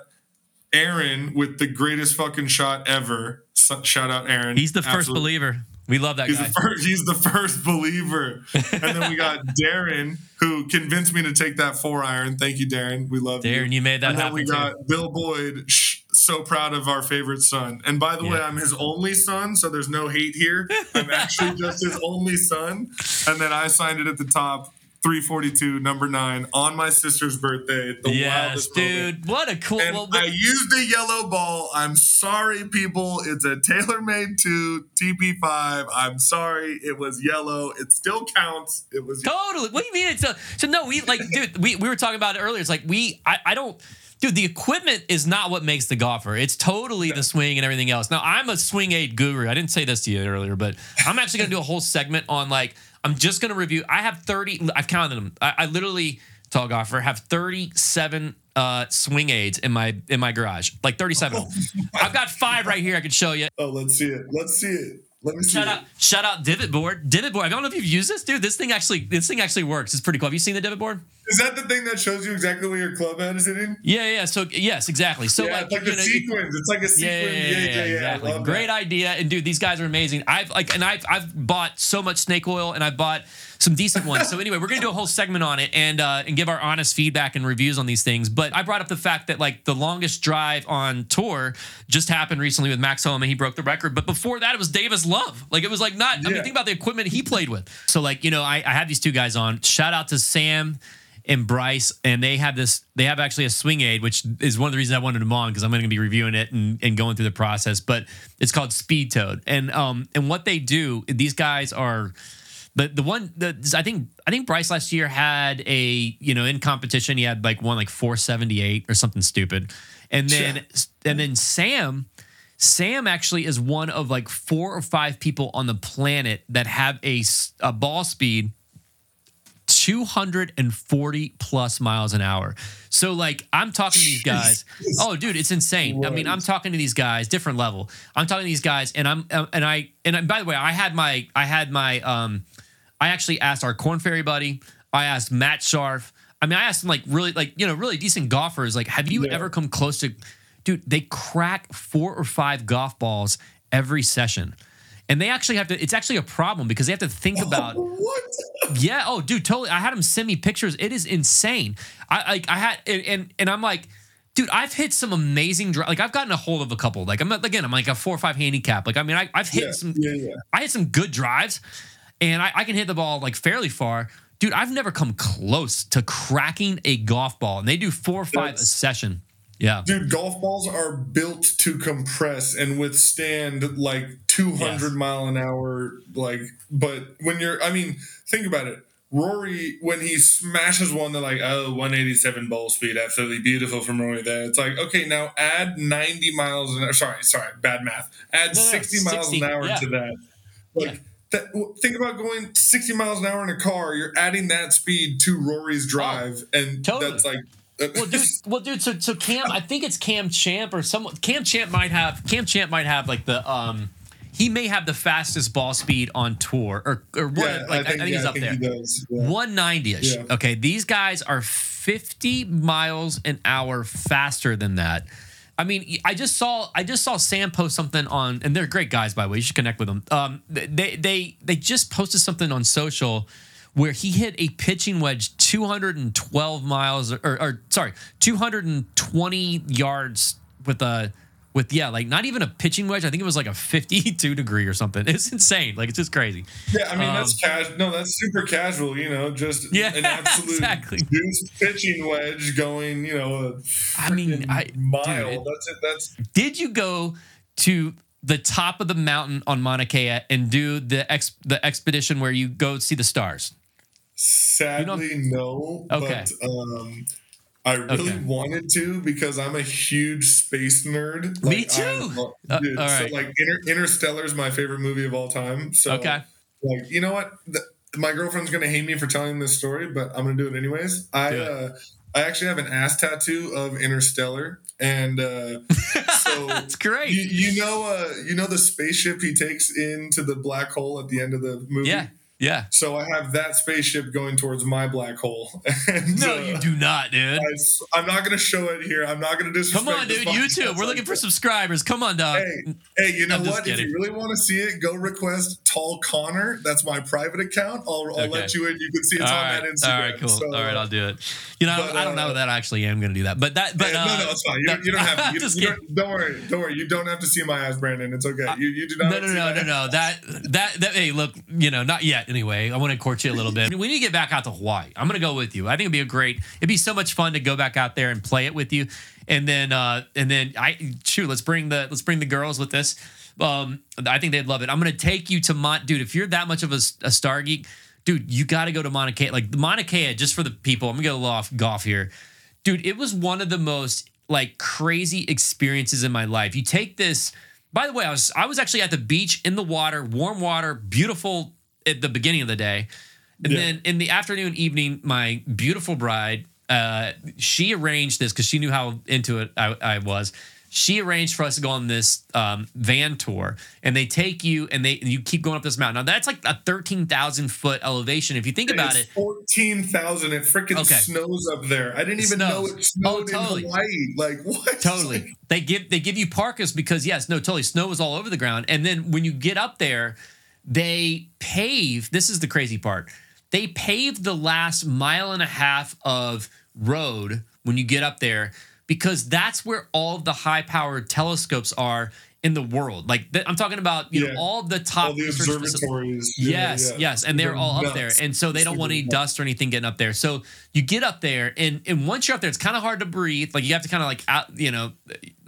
Aaron with the greatest fucking shot ever. Shout out Aaron. He's the first Absolute- believer. We love that He's guy. the, first, he's the first believer. And then we got Darren, who convinced me to take that four iron. Thank you, Darren. We love you. Darren, you made that and then happen we too. got Bill Boyd, sh- so proud of our favorite son. And by the way, I'm his only son, so there's no hate here. I'm actually just his only son. And then I signed it at the top, 342, number nine, on my sister's birthday. The Yes, wildest moment. dude. What a cool. And well, I used a yellow ball. I'm sorry, people. It's a TaylorMade 2 TP5. I'm sorry. It was yellow. It still counts. It was Totally. What do you mean? It's a, so no, we like, dude. We, we were talking about it earlier. It's like we, I, I don't, dude. The equipment is not what makes the golfer. It's totally the swing and everything else. Now I'm a swing aid guru. I didn't say this to you earlier, but I'm actually gonna do a whole segment on like I'm just gonna review. I have 30. I've counted them. I, I literally, tall golfer, have 37 uh, swing aids in my in my garage. Like 37. of them. I've got five right here. I could show you. Oh, let's see it. Let's see it. Let me Shout it. out, shout out Divot Board. Divot Board. I don't know if you've used this, dude. This thing actually, this thing actually works. It's pretty cool. Have you seen the Divot Board? Is that the thing that shows you exactly where your club head is hitting? Yeah, yeah. So yes, exactly. So yeah, like, it's like a know, sequence. It's like a yeah, sequence. yeah, yeah, yeah, yeah, exactly. Great that. idea. And dude, these guys are amazing. I've like, and I've I've bought so much snake oil, and I've bought some decent ones. So anyway, we're gonna do a whole segment on it and uh, and give our honest feedback and reviews on these things. But I brought up the fact that like the longest drive on tour just happened recently with Max Homa. He broke the record. But before that, it was Davis Love. Like it was like not. I mean, think about the equipment he played with. So like you know, I, I have these two guys on. Shout out to Sam and Bryce, and they have this. They have actually a swing aid, which is one of the reasons I wanted them on because I'm going to be reviewing it and, and going through the process. But it's called Speed Toad, and um and what they do, these guys are. The, the one the I think I think Bryce last year had a you know in competition he had like one like 478 or something stupid, and then and then Sam Sam actually is one of like four or five people on the planet that have a, a ball speed 240 plus miles an hour. So like I'm talking to these guys. Oh dude, it's insane. I mean, I'm talking to these guys different level. I'm talking to these guys and I'm and I and I, by the way, I had my I had my um I actually asked our Corn Ferry buddy, I asked Matt Scharff. I mean, I asked him like really like, you know, really decent golfers like have you Yeah. ever come close to dude, they crack four or five golf balls every session. And they actually have to it's actually a problem because they have to think about What? yeah. Oh, dude, totally. I had him send me pictures. It is insane. I like. I had and and, and I'm like, dude, I've hit some amazing dri Like I've gotten a hold of a couple. Like I'm again, I'm like a four or five handicap. Like I mean, I, I've hit Yeah, some. yeah, yeah. I hit some good drives, and I, I can hit the ball like fairly far. Dude, I've never come close to cracking a golf ball, and they do four or five a session. Yeah. Dude, golf balls are built to compress and withstand like 200 Yes. mile an hour. Like, but when you're, I mean, think about it. Rory, when he smashes one, they're like, oh, 187 ball speed. Absolutely beautiful from Rory there. It's like, okay, now add 90 miles an hour. Sorry, sorry, bad math. Add No, no, 60 miles 60, an hour yeah. to that. Like, Yeah. That, think about going 60 miles an hour in a car. You're adding that speed to Rory's drive. and Oh, totally. that's like, well, dude, well, dude. So, so Cam, I think it's Cam Champ or someone. Cam Champ might have. Cam Champ might have like the. um He may have the fastest ball speed on tour, or or what? yeah, like, I think, yeah, he's up there. he does. 190 ish. Okay, these guys are 50 miles an hour faster than that. I mean, I just saw I just saw Sam post something on, and they're great guys by the way. You should connect with them. Um, they they they just posted something on social where he hit a pitching wedge 212 miles or, or sorry 220 yards with a with yeah like not even a pitching wedge i think it was like a 52 degree or something it's insane like it's just crazy Yeah, I mean Um, that's casual. No, that's super casual. You know, just Yeah, an absolute exactly. pitching wedge going. You know, a I mean, I- mile. dude, that's it. That's did you go to the top of the mountain on Mauna Kea and do the ex the expedition where you go see the stars sadly no. Okay. But um, I really Okay. wanted to because I'm a huge space nerd. Me Like, I'm- too. Uh, dude, all so like Inter- Interstellar is my favorite movie of all time. So Okay. like you know what the, my girlfriend's gonna hate me for telling this story but i'm gonna do it anyways i it. uh i actually have an ass tattoo of interstellar and uh so that's great you, you know uh you know the spaceship he takes into the black hole at the end of the movie yeah yeah so i have that spaceship going towards my black hole and, no uh, you do not dude I, am not gonna show it here i'm not gonna disrespect come on dude youtube we're like looking for subscribers come on dog Hey, hey, you know I'm what? If you really want to see it, go request Tall Conner. That's my private account. I'll, I'll Okay. let you in. You can see it's all on right, that Instagram. all right, cool. So, all right, uh, I'll do it. You know, but, I don't know uh, that I actually am going to do that, but that, but yeah, uh, no, no, it's fine. You, don't- you don't have to. You, you don't, don't worry. Don't worry. You don't have to see my ass, Brandon. It's okay. You, you do not. No, no, to no, no, no. That, that, that. Hey, look, you know, not yet. Anyway, I want to court you a little bit. We need to get back out to Hawaii. I'm gonna go with you. I think it'd be a great. It'd be so much fun to go back out there and play it with you, and then, uh and then I shoot. Let's bring the let's bring the girls with this. Um, I think they'd love it. I'm gonna take you to Mont, dude. If you're that much of a, a star geek, dude, you got to go to Mauna Kea. Like Mauna Kea, just for the people. I'm gonna go off golf here, dude. It was one of the most like crazy experiences in my life. You take this. By the way, I was I was actually at the beach in the water, warm water, beautiful at the beginning of the day, and Yeah. then in the afternoon, evening, my beautiful bride, uh, she arranged this because she knew how into it I, I was. She arranged for us to go on this um, van tour, and they take you and they you keep going up this mountain. Now that's like a thirteen thousand foot elevation. If you think about it's it, fourteen thousand. It freaking Okay. snows up there. I didn't It even know it snowed Oh, totally. in Hawaii. Like what? Totally. They give they give you parkas because yes, no, totally. Snow is all over the ground. And then when you get up there, they pave. This is the crazy part. They pave the last mile and a half of road when you get up there because that's where all the high powered telescopes are in the world. Like th- I'm talking about, you Yeah. know, all the top All the observatories. Yes, yeah. yes, and they're all up there, and so they don't want any dust or anything getting up there. So you get up there, and and once you're up there, it's kind of hard to breathe. Like you have to kind of like out, you know,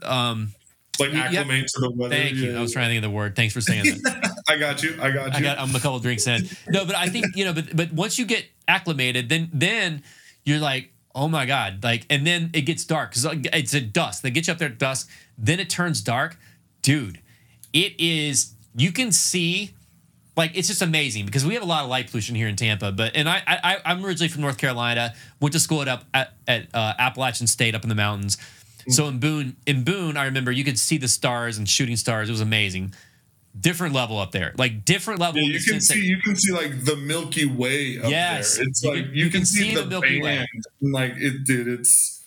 um. Like acclimate to the weather. Thank you. I was trying to think of the word. Thanks for saying that. I got you. I got you. I got I'm a couple drinks in. No, but I think you know, but but once you get acclimated, then then you're like, oh my god, like, and then it gets dark because it's at dusk. They get you up there at dusk, then it turns dark, dude. It is. You can see. Like it's just amazing because we have a lot of light pollution here in Tampa, but and I, I I'm originally from North Carolina, went to school at up at, at uh, Appalachian State up in the mountains. Mm. So in Boone, in Boone, I remember you could see the stars and shooting stars. It was amazing. Different level up there, like different level. Yeah, you can that- see you can see like the Milky Way up Yes. there. It's You like can- you, can, see, the, Milky Way. band. Like it dude, it's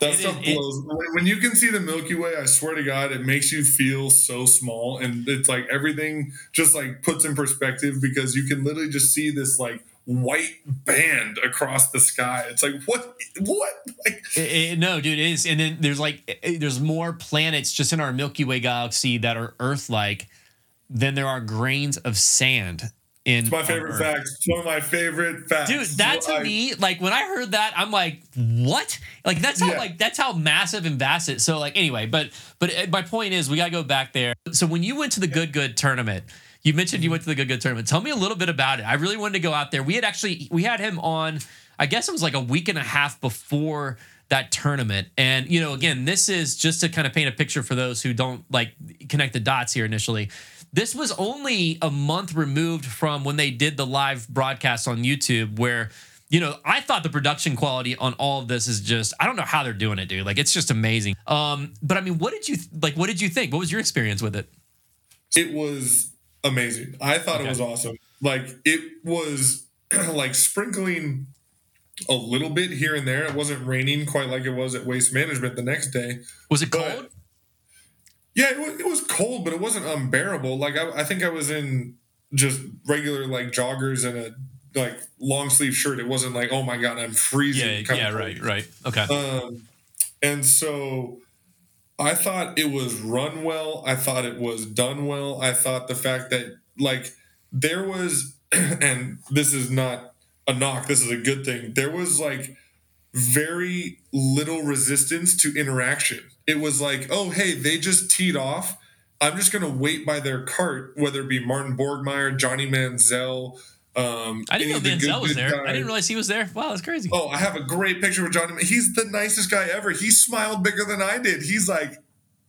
that It stuff it- blows. when, when you can see the Milky Way, I swear to God, it makes you feel so small, and it's like everything just like puts in perspective because you can literally just see this like white band across the sky. It's like what what like It- it- no, dude, it is. And then there's like it- it- there's more planets just in our Milky Way galaxy that are Earth-like than there are grains of sand in it's my favorite Earth. fact. It's one of my favorite facts. Dude, that So to I- me, like when I heard that, I'm like, what? Like that's how Yeah. like that's how massive and vast it. So like anyway, but but uh, my point is we gotta go back there. So when you went to the Good Good tournament, you mentioned you went to the Good Good tournament. Tell me a little bit about it. I really wanted to go out there. We had actually we had him on. I guess it was like a week and a half before that tournament. And you know, again, this is just to kind of paint a picture for those who don't like connect the dots here initially. This was only a month removed from when they did the live broadcast on YouTube where you know, I thought the production quality on all of this is just I don't know how they're doing it, dude. Like it's just amazing. Um but I mean, what did you like what did you think? What was your experience with it? it was amazing. I thought Okay. it was awesome. Like it was like sprinkling a little bit here and there. It wasn't raining quite like it was at Waste Management the next day. Was it But- cold? Yeah, it was, it was cold, but it wasn't unbearable. Like I, I think I was in just regular like joggers and a like long sleeve shirt. It wasn't like, oh my god, I'm freezing. Yeah, yeah, right, right. Okay. Um, and so I thought it was run well. I thought it was done well. I thought the fact that like there was, and this is not a knock. This is a good thing. There was like very little resistance to interaction. It was like, oh hey, they just teed off. I'm just gonna wait by their cart, whether it be Martin Borgmeier, Johnny Manziel. Um, I didn't know Manziel was there. I didn't realize he was there. Wow, that's crazy. Oh, I have a great picture with Johnny. He's the nicest guy ever. He smiled bigger than I did. He's like,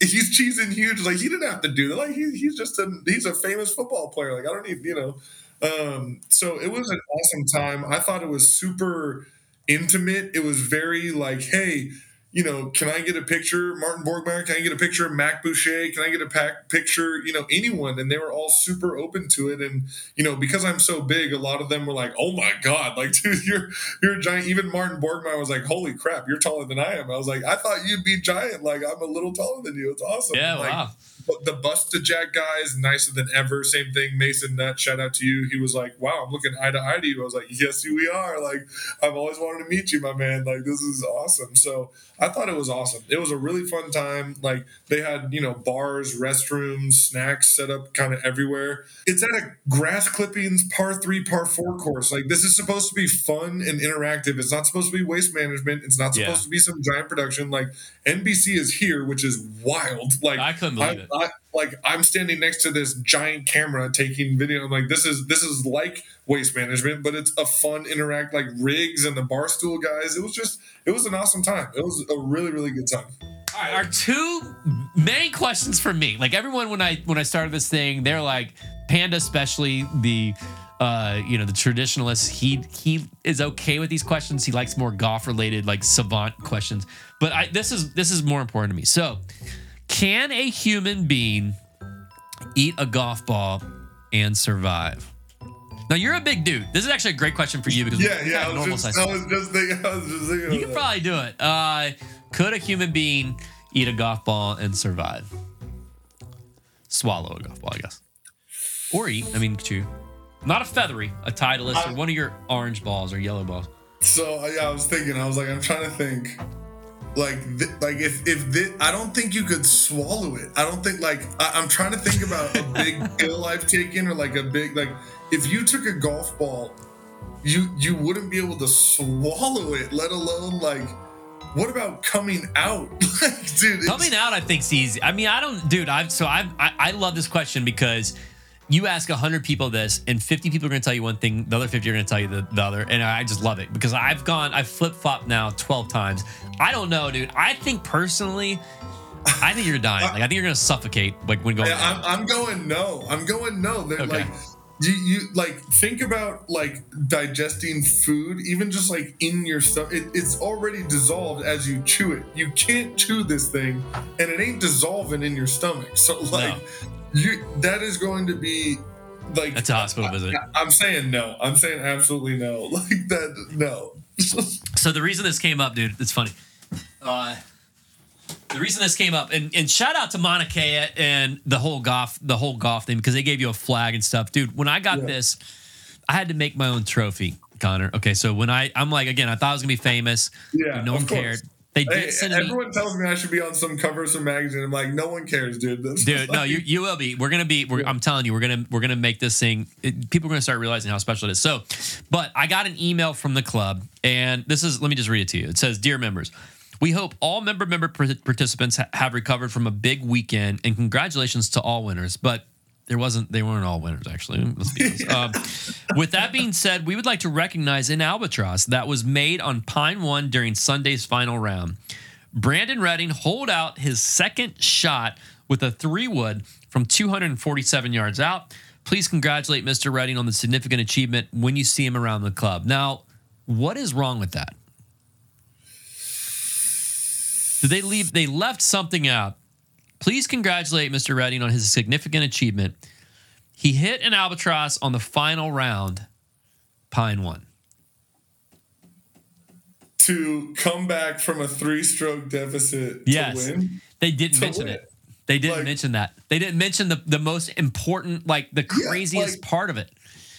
he's cheesing huge. Like he didn't have to do that. Like he, he's just a he's a famous football player. Like I don't need you know. Um, so it was an awesome time. I thought it was super intimate. It was very like, hey, you know, can I get a picture, Martin Borgmeier? Can I get a picture of Mac Boucher? Can I get a pack picture, you know, anyone? And they were all super open to it. And, you know, because I'm so big, a lot of them were like, oh my God, like, dude, you're you're a giant. Even Martin Borgmeier was like, holy crap, you're taller than I am. I was like, I thought you'd be giant. Like, I'm a little taller than you. It's awesome. yeah, Like, wow. But the bust to Jack guy is nicer than ever. Same thing, Mason Nutt. Shout out to you. He was like, "Wow, I'm looking eye to eye to you." I was like, "Yes, we are." Like, I've always wanted to meet you, my man. Like, this is awesome. So I thought it was awesome. It was a really fun time. Like, they had you know bars, restrooms, snacks set up kind of everywhere. It's at a grass clippings par three, par four course. Like, this is supposed to be fun and interactive. It's not supposed to be waste management. It's not supposed Yeah. to be some giant production. Like, NBC is here, which is wild. Like, I couldn't believe it. I, like I'm standing next to this giant camera taking video. I'm like, this is this is like waste management, but it's a fun interact like Riggs and the barstool guys. It was just it was an awesome time. It was a really really good time. All right, our two main questions for me. Like everyone when I when I started this thing, they're like Panda, especially the uh, you know, the traditionalist. He he is okay with these questions. He likes more golf related, like savant questions. But I this is this is more important to me. So, can a human being eat a golf ball and survive? Now you're a big dude. This is actually a great question for you because Yeah, yeah. I was normal just size. I was just thinking. I was just thinking. You can that. probably do it. Uh, could a human being eat a golf ball and survive? Swallow a golf ball, I guess. Or eat. I mean, chew. Not a feathery, a Titleist, or one of your orange balls or yellow balls. So yeah, I was thinking. I was like, I'm trying to think. Like, th- like if if this, I don't think you could swallow it. I don't think like I, I'm trying to think about a big pill I've taken or like a big like if you took a golf ball, you you wouldn't be able to swallow it. Let alone like, what about coming out? like, dude, Coming out, I think's easy. I mean, I don't, dude. I've so I've, I I love this question because you ask hundred people this, and fifty people are going to tell you one thing, the other fifty are going to tell you the, the other, and I just love it because I've gone, I've flip flopped now twelve times. I don't know, dude. I think personally, I think you're dying. Like I think you're going to suffocate, like when going. I'm, I'm going no. I'm going no. They're Okay. like you, you like think about like digesting food, even just like in your stomach. It, it's already dissolved as you chew it. You can't chew this thing, and it ain't dissolving in your stomach. So like you, that is going to be like That's a hospital visit. I, am saying no. I'm saying absolutely no. Like that no. So the reason this came up, dude, it's funny. Uh, the reason this came up, and, and shout out to Monica and the whole golf, the whole golf thing, because they gave you a flag and stuff, dude. When I got Yeah. this, I had to make my own trophy, Conner. Okay, so when I, I'm like, again, I thought I was gonna be famous. Yeah, no one cared. They did Hey, send me. everyone tells me I should be on some cover of some magazine. I'm like, no one cares, dude. That's Dude, no, like- you you will be. We're gonna be. We're, I'm telling you, we're gonna we're gonna make this thing. It, people are gonna start realizing how special it is. So, but I got an email from the club, and this is. Let me just read it to you. It says, "Dear members." We hope all member member participants ha- have recovered from a big weekend, and congratulations to all winners. But there wasn't; they weren't all winners, actually. Um, with that being said, we would like to recognize an albatross that was made on Pine One during Sunday's final round. Brandon Redding holed out his second shot with a three wood from 247 yards out. Please congratulate Mr. Redding on the significant achievement when you see him around the club. Now, what is wrong with that? Did they leave? They left something out. Please congratulate Mr. Redding on his significant achievement. He hit an albatross on the final round. Pine one. to come back from a three-stroke deficit Yes. to win. They didn't To mention win. it. They didn't Like- mention that. They didn't mention the, the most important, like the Yeah, craziest like- part of it.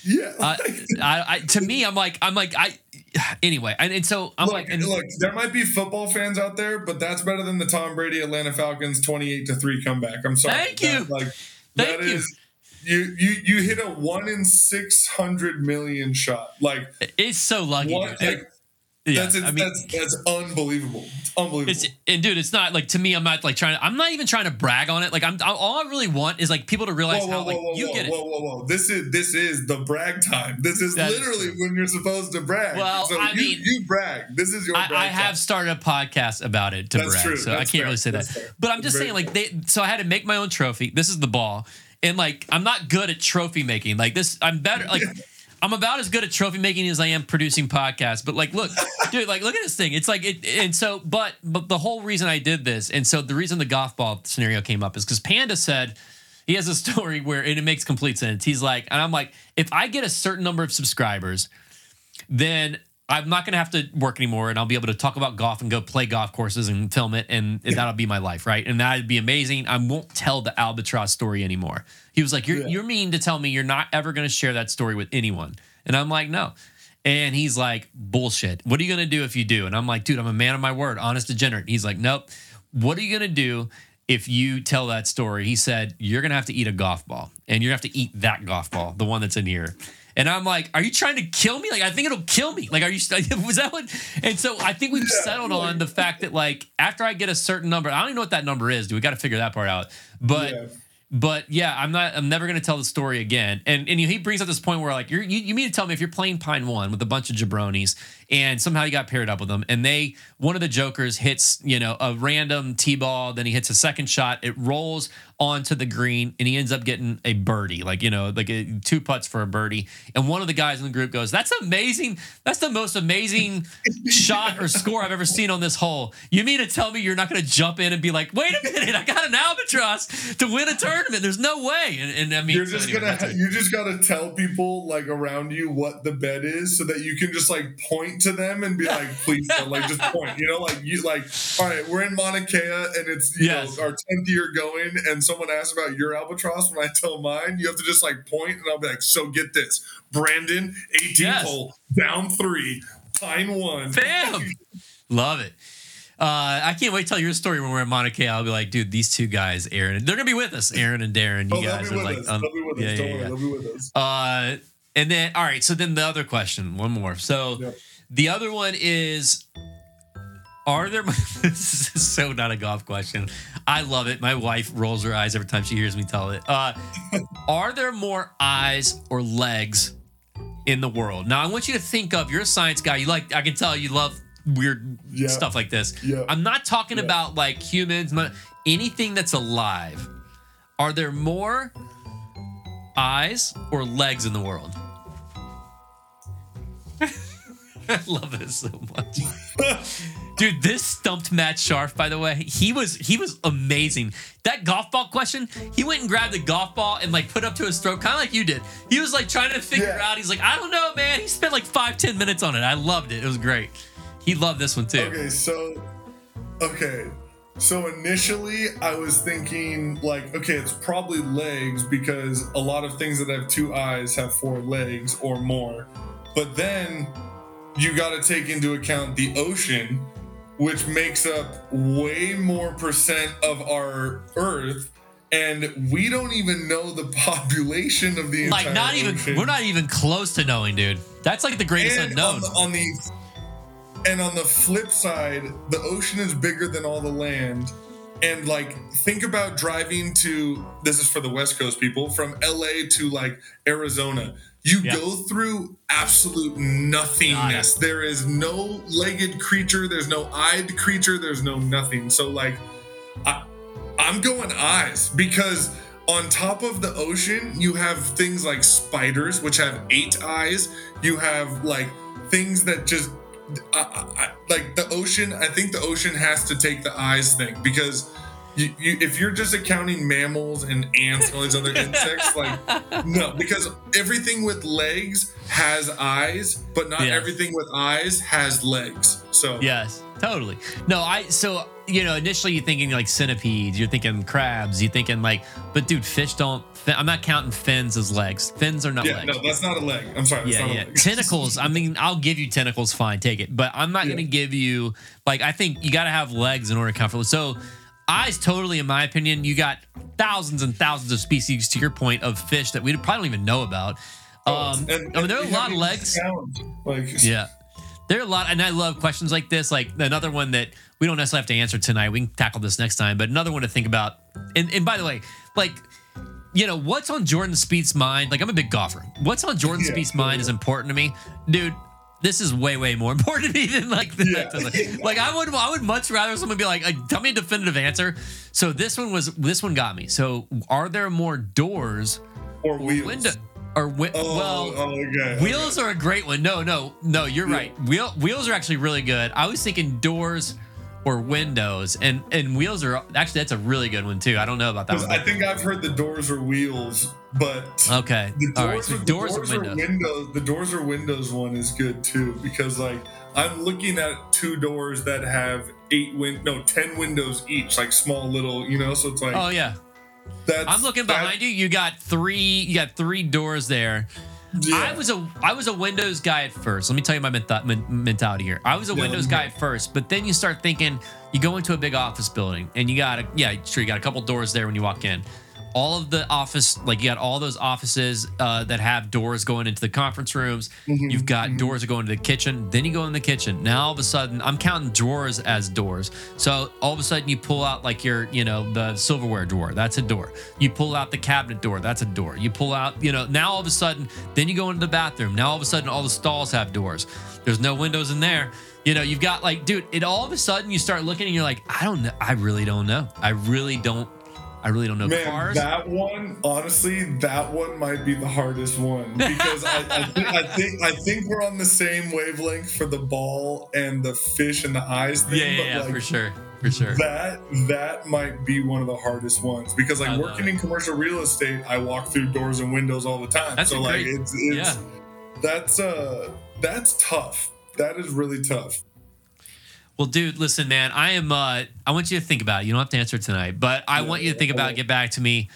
Yeah. Uh, I, I, to me, I'm like, I'm like, I. Anyway, and, and so I'm look, like, and, look, there might be football fans out there, but that's better than the Tom Brady Atlanta Falcons 28 to 3 comeback. I'm sorry. Thank That, you. like Thank that you. is- you you you hit a 1 in 600 million shot. Like it's so lucky. one like yeah, that's, I mean, that's that's unbelievable. It's unbelievable. It's and dude, it's not like to me. I'm not like trying. to I'm not even trying to brag on it. Like I'm. All I really want is like people to realize whoa, how whoa, like whoa, whoa, you whoa, get it. whoa, whoa, whoa! This is this is the brag time. This is That is literally true. when you're supposed to brag. Well, so I you, mean- you brag. This is your. I, brag I have time. started a podcast about it to That's brag, true. so I can't fair. really say that. Fair. But I'm just very saying, like they. So I had to make my own trophy. This is the ball, and like I'm not good at trophy making. Like this, I'm better. Like I'm about as good at trophy making as I am producing podcasts. But like, look, dude, like look at this thing. It's like it. And so, but but the whole reason I did this, and so the reason the golf ball scenario came up is because Panda said. He has a story where and it makes complete sense. He's like, and I'm like, if I get a certain number of subscribers, then I'm not going to have to work anymore and I'll be able to talk about golf and go play golf courses and film it and, and that'll be my life, right? And that'd be amazing. I won't tell the albatross story anymore. He was like, "You're Yeah. you're mean to tell me you're not ever going to share that story with anyone." And I'm like, "No." And he's like, "Bullshit. What are you going to do if you do?" And I'm like, "Dude, I'm a man of my word, honest degenerate." He's like, "Nope. What are you going to do if you tell that story?" He said, "You're going to have to eat a golf ball and you're going to have to eat that golf ball, the one that's in here." And I'm like, are you trying to kill me? Like, I think it'll kill me. Like, are you, was that what? And so I think we've settled on the fact that, like, after I get a certain number, I don't even know what that number is, Do We got to figure that part out. But, Yeah. But yeah, I'm not, I'm never to tell the story again. And, and he brings up this point where, like, you, you mean to tell me if you're playing Pine One with a bunch of jabronis and somehow he got paired up with them and they, one of the jokers hits, you know, a random T ball, then he hits a second shot, it rolls onto the green and he ends up getting a birdie, like, you know, like a, two putts for a birdie. And one of the guys in the group goes, That's amazing. That's the most amazing shot or score I've ever seen on this hole. You mean to tell me you're not going to jump in and be like, Wait a minute, I got an albatross to win a tournament? There's no way. And, and I mean, You're so just anyway, gonna you just gotta tell people like around you what the bet is so that you can just like point to them and be like, please don't like just point. You know, like you like, all right, we're in Mauna Kea and it's you Yes. know our tenth year going and someone asks about your albatross when I tell mine, you have to just like point and I'll be like, so get this. Brandon, 18th Yes. hole, down three, pine one. Bam! Love it. Uh, I can't wait to tell your story when we're in Mauna Kea. I'll be like, dude, these two guys, Aaron, they're gonna be with us. Aaron and Darren, Oh, you they'll guys are like, um, they'll be with us. yeah, yeah, yeah. they'll be with us. Uh, and then, all right. So then the other question, one more. So Yep. The other one is, are there? this is so not a golf question. I love it. My wife rolls her eyes every time she hears me tell it. Uh, are there more eyes or legs in the world? Now I want you to think of. You're a science guy. You like. I can tell you love weird stuff like this. I'm not talking about like humans, anything that's alive. Are there more eyes or legs in the world? I love this so much. Dude, this stumped Matt Scharff, by the way. He was he was amazing. That golf ball question, he went and grabbed the golf ball and like put up to his throat, kind of like you did. He was like trying to figure Yeah. out. He's like, I don't know, man. He spent like five, ten minutes on it. I loved it. It was great. He loved this one too. Okay, so okay. So initially I was thinking like, okay, it's probably legs because a lot of things that have two eyes have four legs or more. But then you got to take into account the ocean, which makes up way more percent of our earth and we don't even know the population of the Like not even ocean. we're not even close to knowing, dude. That's like the greatest and unknown. On the, on the and on the flip side, the ocean is bigger than all the land. And like, think about driving to this is for the West Coast people from LA to like Arizona. You Yeah. go through absolute nothingness. There is no legged creature. There's no eyed creature. There's no nothing. So like, I, I'm going eyes because on top of the ocean, you have things like spiders, which have eight eyes. You have like things that just I, I, I- like the ocean. I think the ocean has to take the eyes thing because. You, you, if you're just accounting mammals and ants and all these other insects, like no, because everything with legs has eyes, but not Yes. everything with eyes has legs. So Yes, totally. No, I so you know, initially you're thinking like centipedes, you're thinking crabs, you're thinking like, but dude, fish don't. I'm not counting fins as legs. Fins are not Yeah, legs. no, that's not a leg. I'm sorry. That's yeah, not yeah. a leg. Tentacles. I mean, I'll give you tentacles. Fine, take it. But I'm not Yeah. going to give you like. I think you got to have legs in order to comfortable. So, eyes totally, in my opinion, you got thousands and thousands of species. To your point of fish that we probably don't even know about. Um, And- I mean, there are a lot of legs. Like, Yeah. There are a lot, and I love questions like this. Like another one that we don't necessarily have to answer tonight. We can tackle this next time, but another one to think about. And, and by the way, like, you know, what's on Jordan Spieth's mind? Like, I'm a big golfer. What's on Jordan Yeah, Spieth's mind yeah. is important to me, dude. This is way, way more important to me than like the Yeah. like I would I would much rather someone be like, like, tell me a definitive answer. So this one was this one got me. So are there more doors or wheels. window or wi- Oh, well oh, okay. Wheels are a great one. No, no, no. You're Yeah. right. Wheel wheels are actually really good. I was thinking doors or windows, and and wheels are actually that's a really good one too. I don't know about that one. I think I've heard the doors are wheels, but okay. the All right. doors, So or, doors doors or windows. windows. The doors or windows one is good too because like I'm looking at two doors that have eight win no ten windows each, like small little, you know. So it's like Oh yeah. that's. I'm looking behind you. You got three. You got three doors there. Yeah. I was a I was a Windows guy at first. Let me tell you my menta- men- mentality here. I was a Yeah, Windows guy at first, but then you start thinking you go into a big office building and you got a yeah sure you got a couple doors there when you walk in. All of the office like you got all those offices uh, that have doors going into the conference rooms. Mm-hmm, You've got doors that go into the kitchen. Then you go in the kitchen. Now all of a sudden I'm counting drawers as doors. So all of a sudden you pull out like your you know the silverware drawer. That's a door. You pull out the cabinet door. That's a door. You pull out you know now all of a sudden then you go into the bathroom. Now all of a sudden all the stalls have doors. There's no windows in there. You know you've got like dude. It all of a sudden you start looking and you're like I don't know. I really don't know. I really don't. I really don't know Man, cars. that one, honestly, that one might be the hardest one because I, I, think, I think I think we're on the same wavelength for the ball and the fish and the eyes thing. yeah, yeah, but yeah like, for sure, for sure. That that might be one of the hardest ones because like working it. in commercial real estate, I walk through doors and windows all the time. That's so like great- it's, it's yeah. that's uh that's tough. That is really tough. Well, dude, listen, man. I am. Uh, I want you to think about it. You don't have to answer tonight, but I want you to think about it. Get back to me.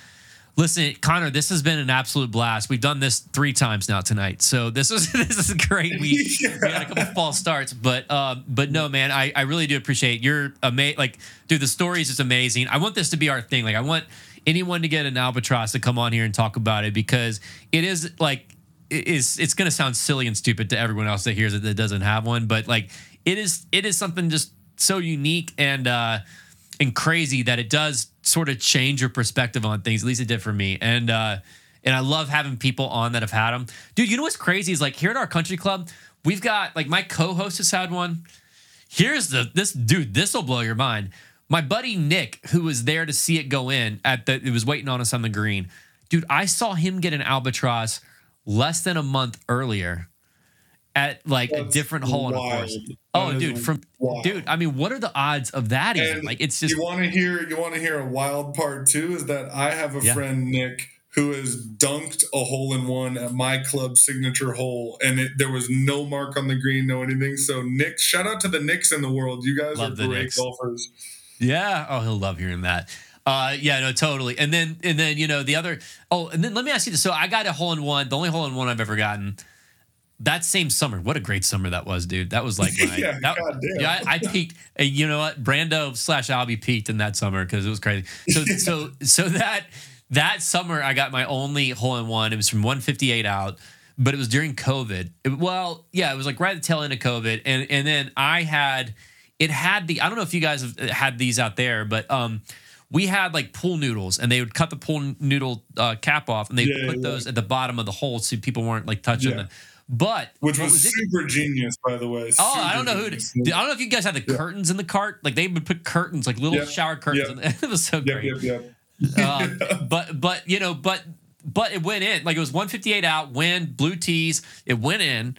Listen, Conner. This has been an absolute blast. We've done this three times now tonight, so this is this is a great. We we had a couple false starts, but uh, but no, man. I I really do appreciate your amazing. Like, dude, the story is just amazing. I want this to be our thing. Like, I want anyone to get an albatross to come on here and talk about it because it is like it is it's going to sound silly and stupid to everyone else that hears it that doesn't have one but like it is it is something just so unique and uh and crazy that it does sort of change your perspective on things. At least it did for me. And uh and i love having people on that have had them dude you know what's crazy is like here at our country club we've got like my co-host has had one. Here's the this dude this will blow your mind. My buddy nick who was there to see it go in at the it was waiting on us on the green. Dude i saw him get an albatross less than a month earlier at like a different hole in a course That oh dude from wild. dude i mean what are the odds of that even And like it's just you want to hear you want to hear a wild part too is that I have a Yeah. friend Nick who has dunked a hole in one at my club signature hole and it, there was no mark on the green no anything so Nick shout out to the Nicks in the world you guys Love are the great Nicks. golfers Yeah. Oh, he'll love hearing that. Uh, yeah, no, totally. And then, and then, you know, the other. Oh, and then let me ask you this. So I got a hole in one. The only hole in one I've ever gotten. That same summer. What a great summer that was, dude. That was like my. Yeah, that, yeah, I, I peaked. You know what? Brando slash Albie peaked in that summer because it was crazy. So, so, so that that summer I got my only hole in one. It was from 158 out. But it was during COVID. It- well, yeah, it was like right at the tail end of COVID, and and then I had it had the I don't know if you guys have had these out there, but um, we had like pool noodles, and they would cut the pool noodle uh, cap off, and they Yeah, put yeah. those at the bottom of the hole so people weren't like touching Yeah. them. But which was, it- super genius by the way Oh, I don't know who. genius. I don't know if you guys had the curtains in the cart. Like they would put curtains, like little Yep. shower curtains. In it was so great. Um, but but you know, but but it went in. Like it was 158 out, wind, blue tees. It went in.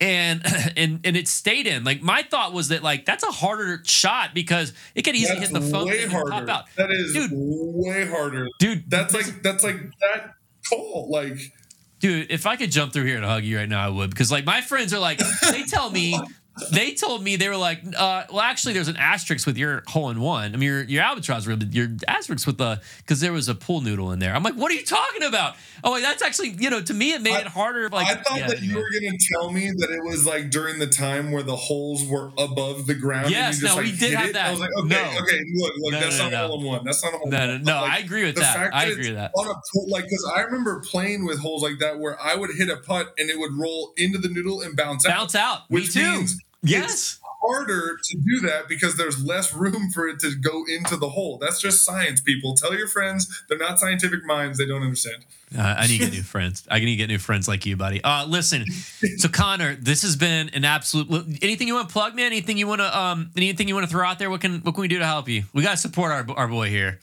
And and and it stayed in. Like my thought was that like that's a harder shot because it could easily that's hit the phone and pop out. that is Dude. way harder Dude, that's like that's like that call like Dude, if I could jump through here and hug you right now, I would. Because like my friends are like, they tell me they told me they were like, uh, well, actually, there's an asterisk with your hole in one. I mean, your your albatross rib, your asterisk with the because there was a pool noodle in there. I'm like, what are you talking about? Oh, wait, that's actually, you know, to me, it made I- it harder. Like, I thought yeah, that you were gonna tell me that it was like during the time where the holes were above the ground. Yes, and you just, no, like, we did have it. that. I was like, okay, No. okay, look, look, No, that's no, not hole in one. That's not a hole No, in no, one. no, like, I agree with that. I that agree with that. On a pool, like, because I remember playing with holes like that where I would hit a putt and it would roll into the noodle and bounce, Bounce out. Bounce out. Me Which too. means Yes. it's harder to do that because there's less room for it to go into the hole. That's just science, people. Tell your friends they're not scientific minds. They don't understand. Uh, I need to get new friends. I need to get new friends like you, buddy. Uh, listen, so Conner, this has been an absolute. Anything you want to plug, man? Anything you want to um? Anything you want to throw out there? What can what can we do to help you? We got to support our our boy here.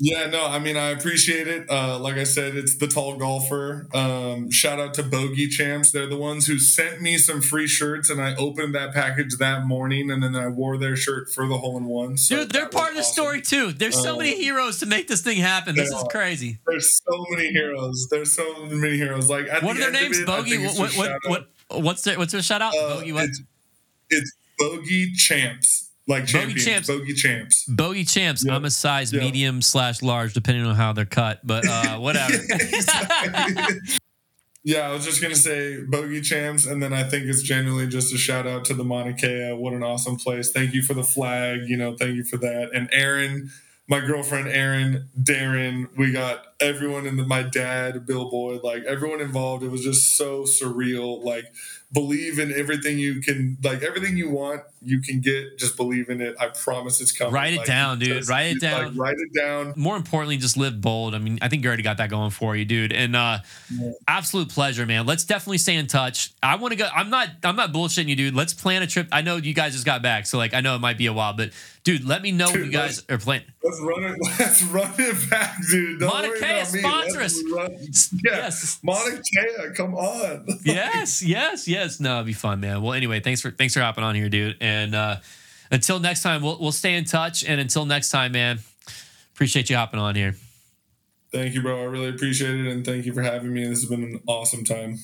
Yeah, no, I mean, I appreciate it. Uh, like I said, it's the tall golfer. Um, shout out to Bogey Champs. They're the ones who sent me some free shirts, and I opened that package that morning, and then I wore their shirt for the hole in one. So Dude, they're part of the awesome. story too. There's so Uh, many heroes to make this thing happen. This is are. crazy. There's so many heroes. There's so many heroes. Like, at What are their names? it, Bogey. What what what, what what's their what's their shout out? out. Uh, Bogey what? It's, it's Bogey Champs, like Bogey. Champs. Bogey Champs. Bogey champs. Yeah. I'm a size Yeah. medium slash large, depending on how they're cut. But uh, whatever. Yeah, I was just gonna say bogey champs, and then I think it's genuinely just a shout out to the Mauna Kea. What an awesome place! Thank you for the flag. You know, thank you for that. And Aaron, my girlfriend Aaron, Darren, we got everyone in the my dad, Bill Boyd, like everyone involved. It was just so surreal. Like believe in everything you can, like everything you want, you can get. Just believe in it. I promise it's coming. Write it Like, down, dude. just- Write it like, down. write it down. more importantly, just live bold. I mean, I think you already got that going for you, dude. And uh Yeah. absolute pleasure, man. Let's definitely stay in touch. I want to go. I'm not. I'm not bullshitting you, dude. Let's plan a trip. I know you guys just got back, so like I know it might be a while, but dude, let me know when you guys are playing. Let's run it. Let's run it back, dude. Don't Mauna Kea, sponsor Yeah, Yes. Mauna Kea, come on. yes, yes, yes. No, it'd be fun, man. Well, anyway, thanks for thanks for hopping on here, dude. And uh until next time, we'll we'll stay in touch. And until next time, man, appreciate you hopping on here. Thank you, bro. I really appreciate it, and thank you for having me. This has been an awesome time.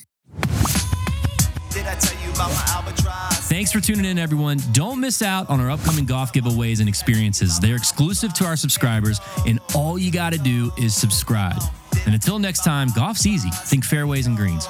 Did I tell you about my albatross? Thanks for tuning in, everyone. Don't miss out on our upcoming golf giveaways and experiences. They're exclusive to our subscribers, and all you got to do is subscribe. And until next time, golf's easy. Think fairways and greens.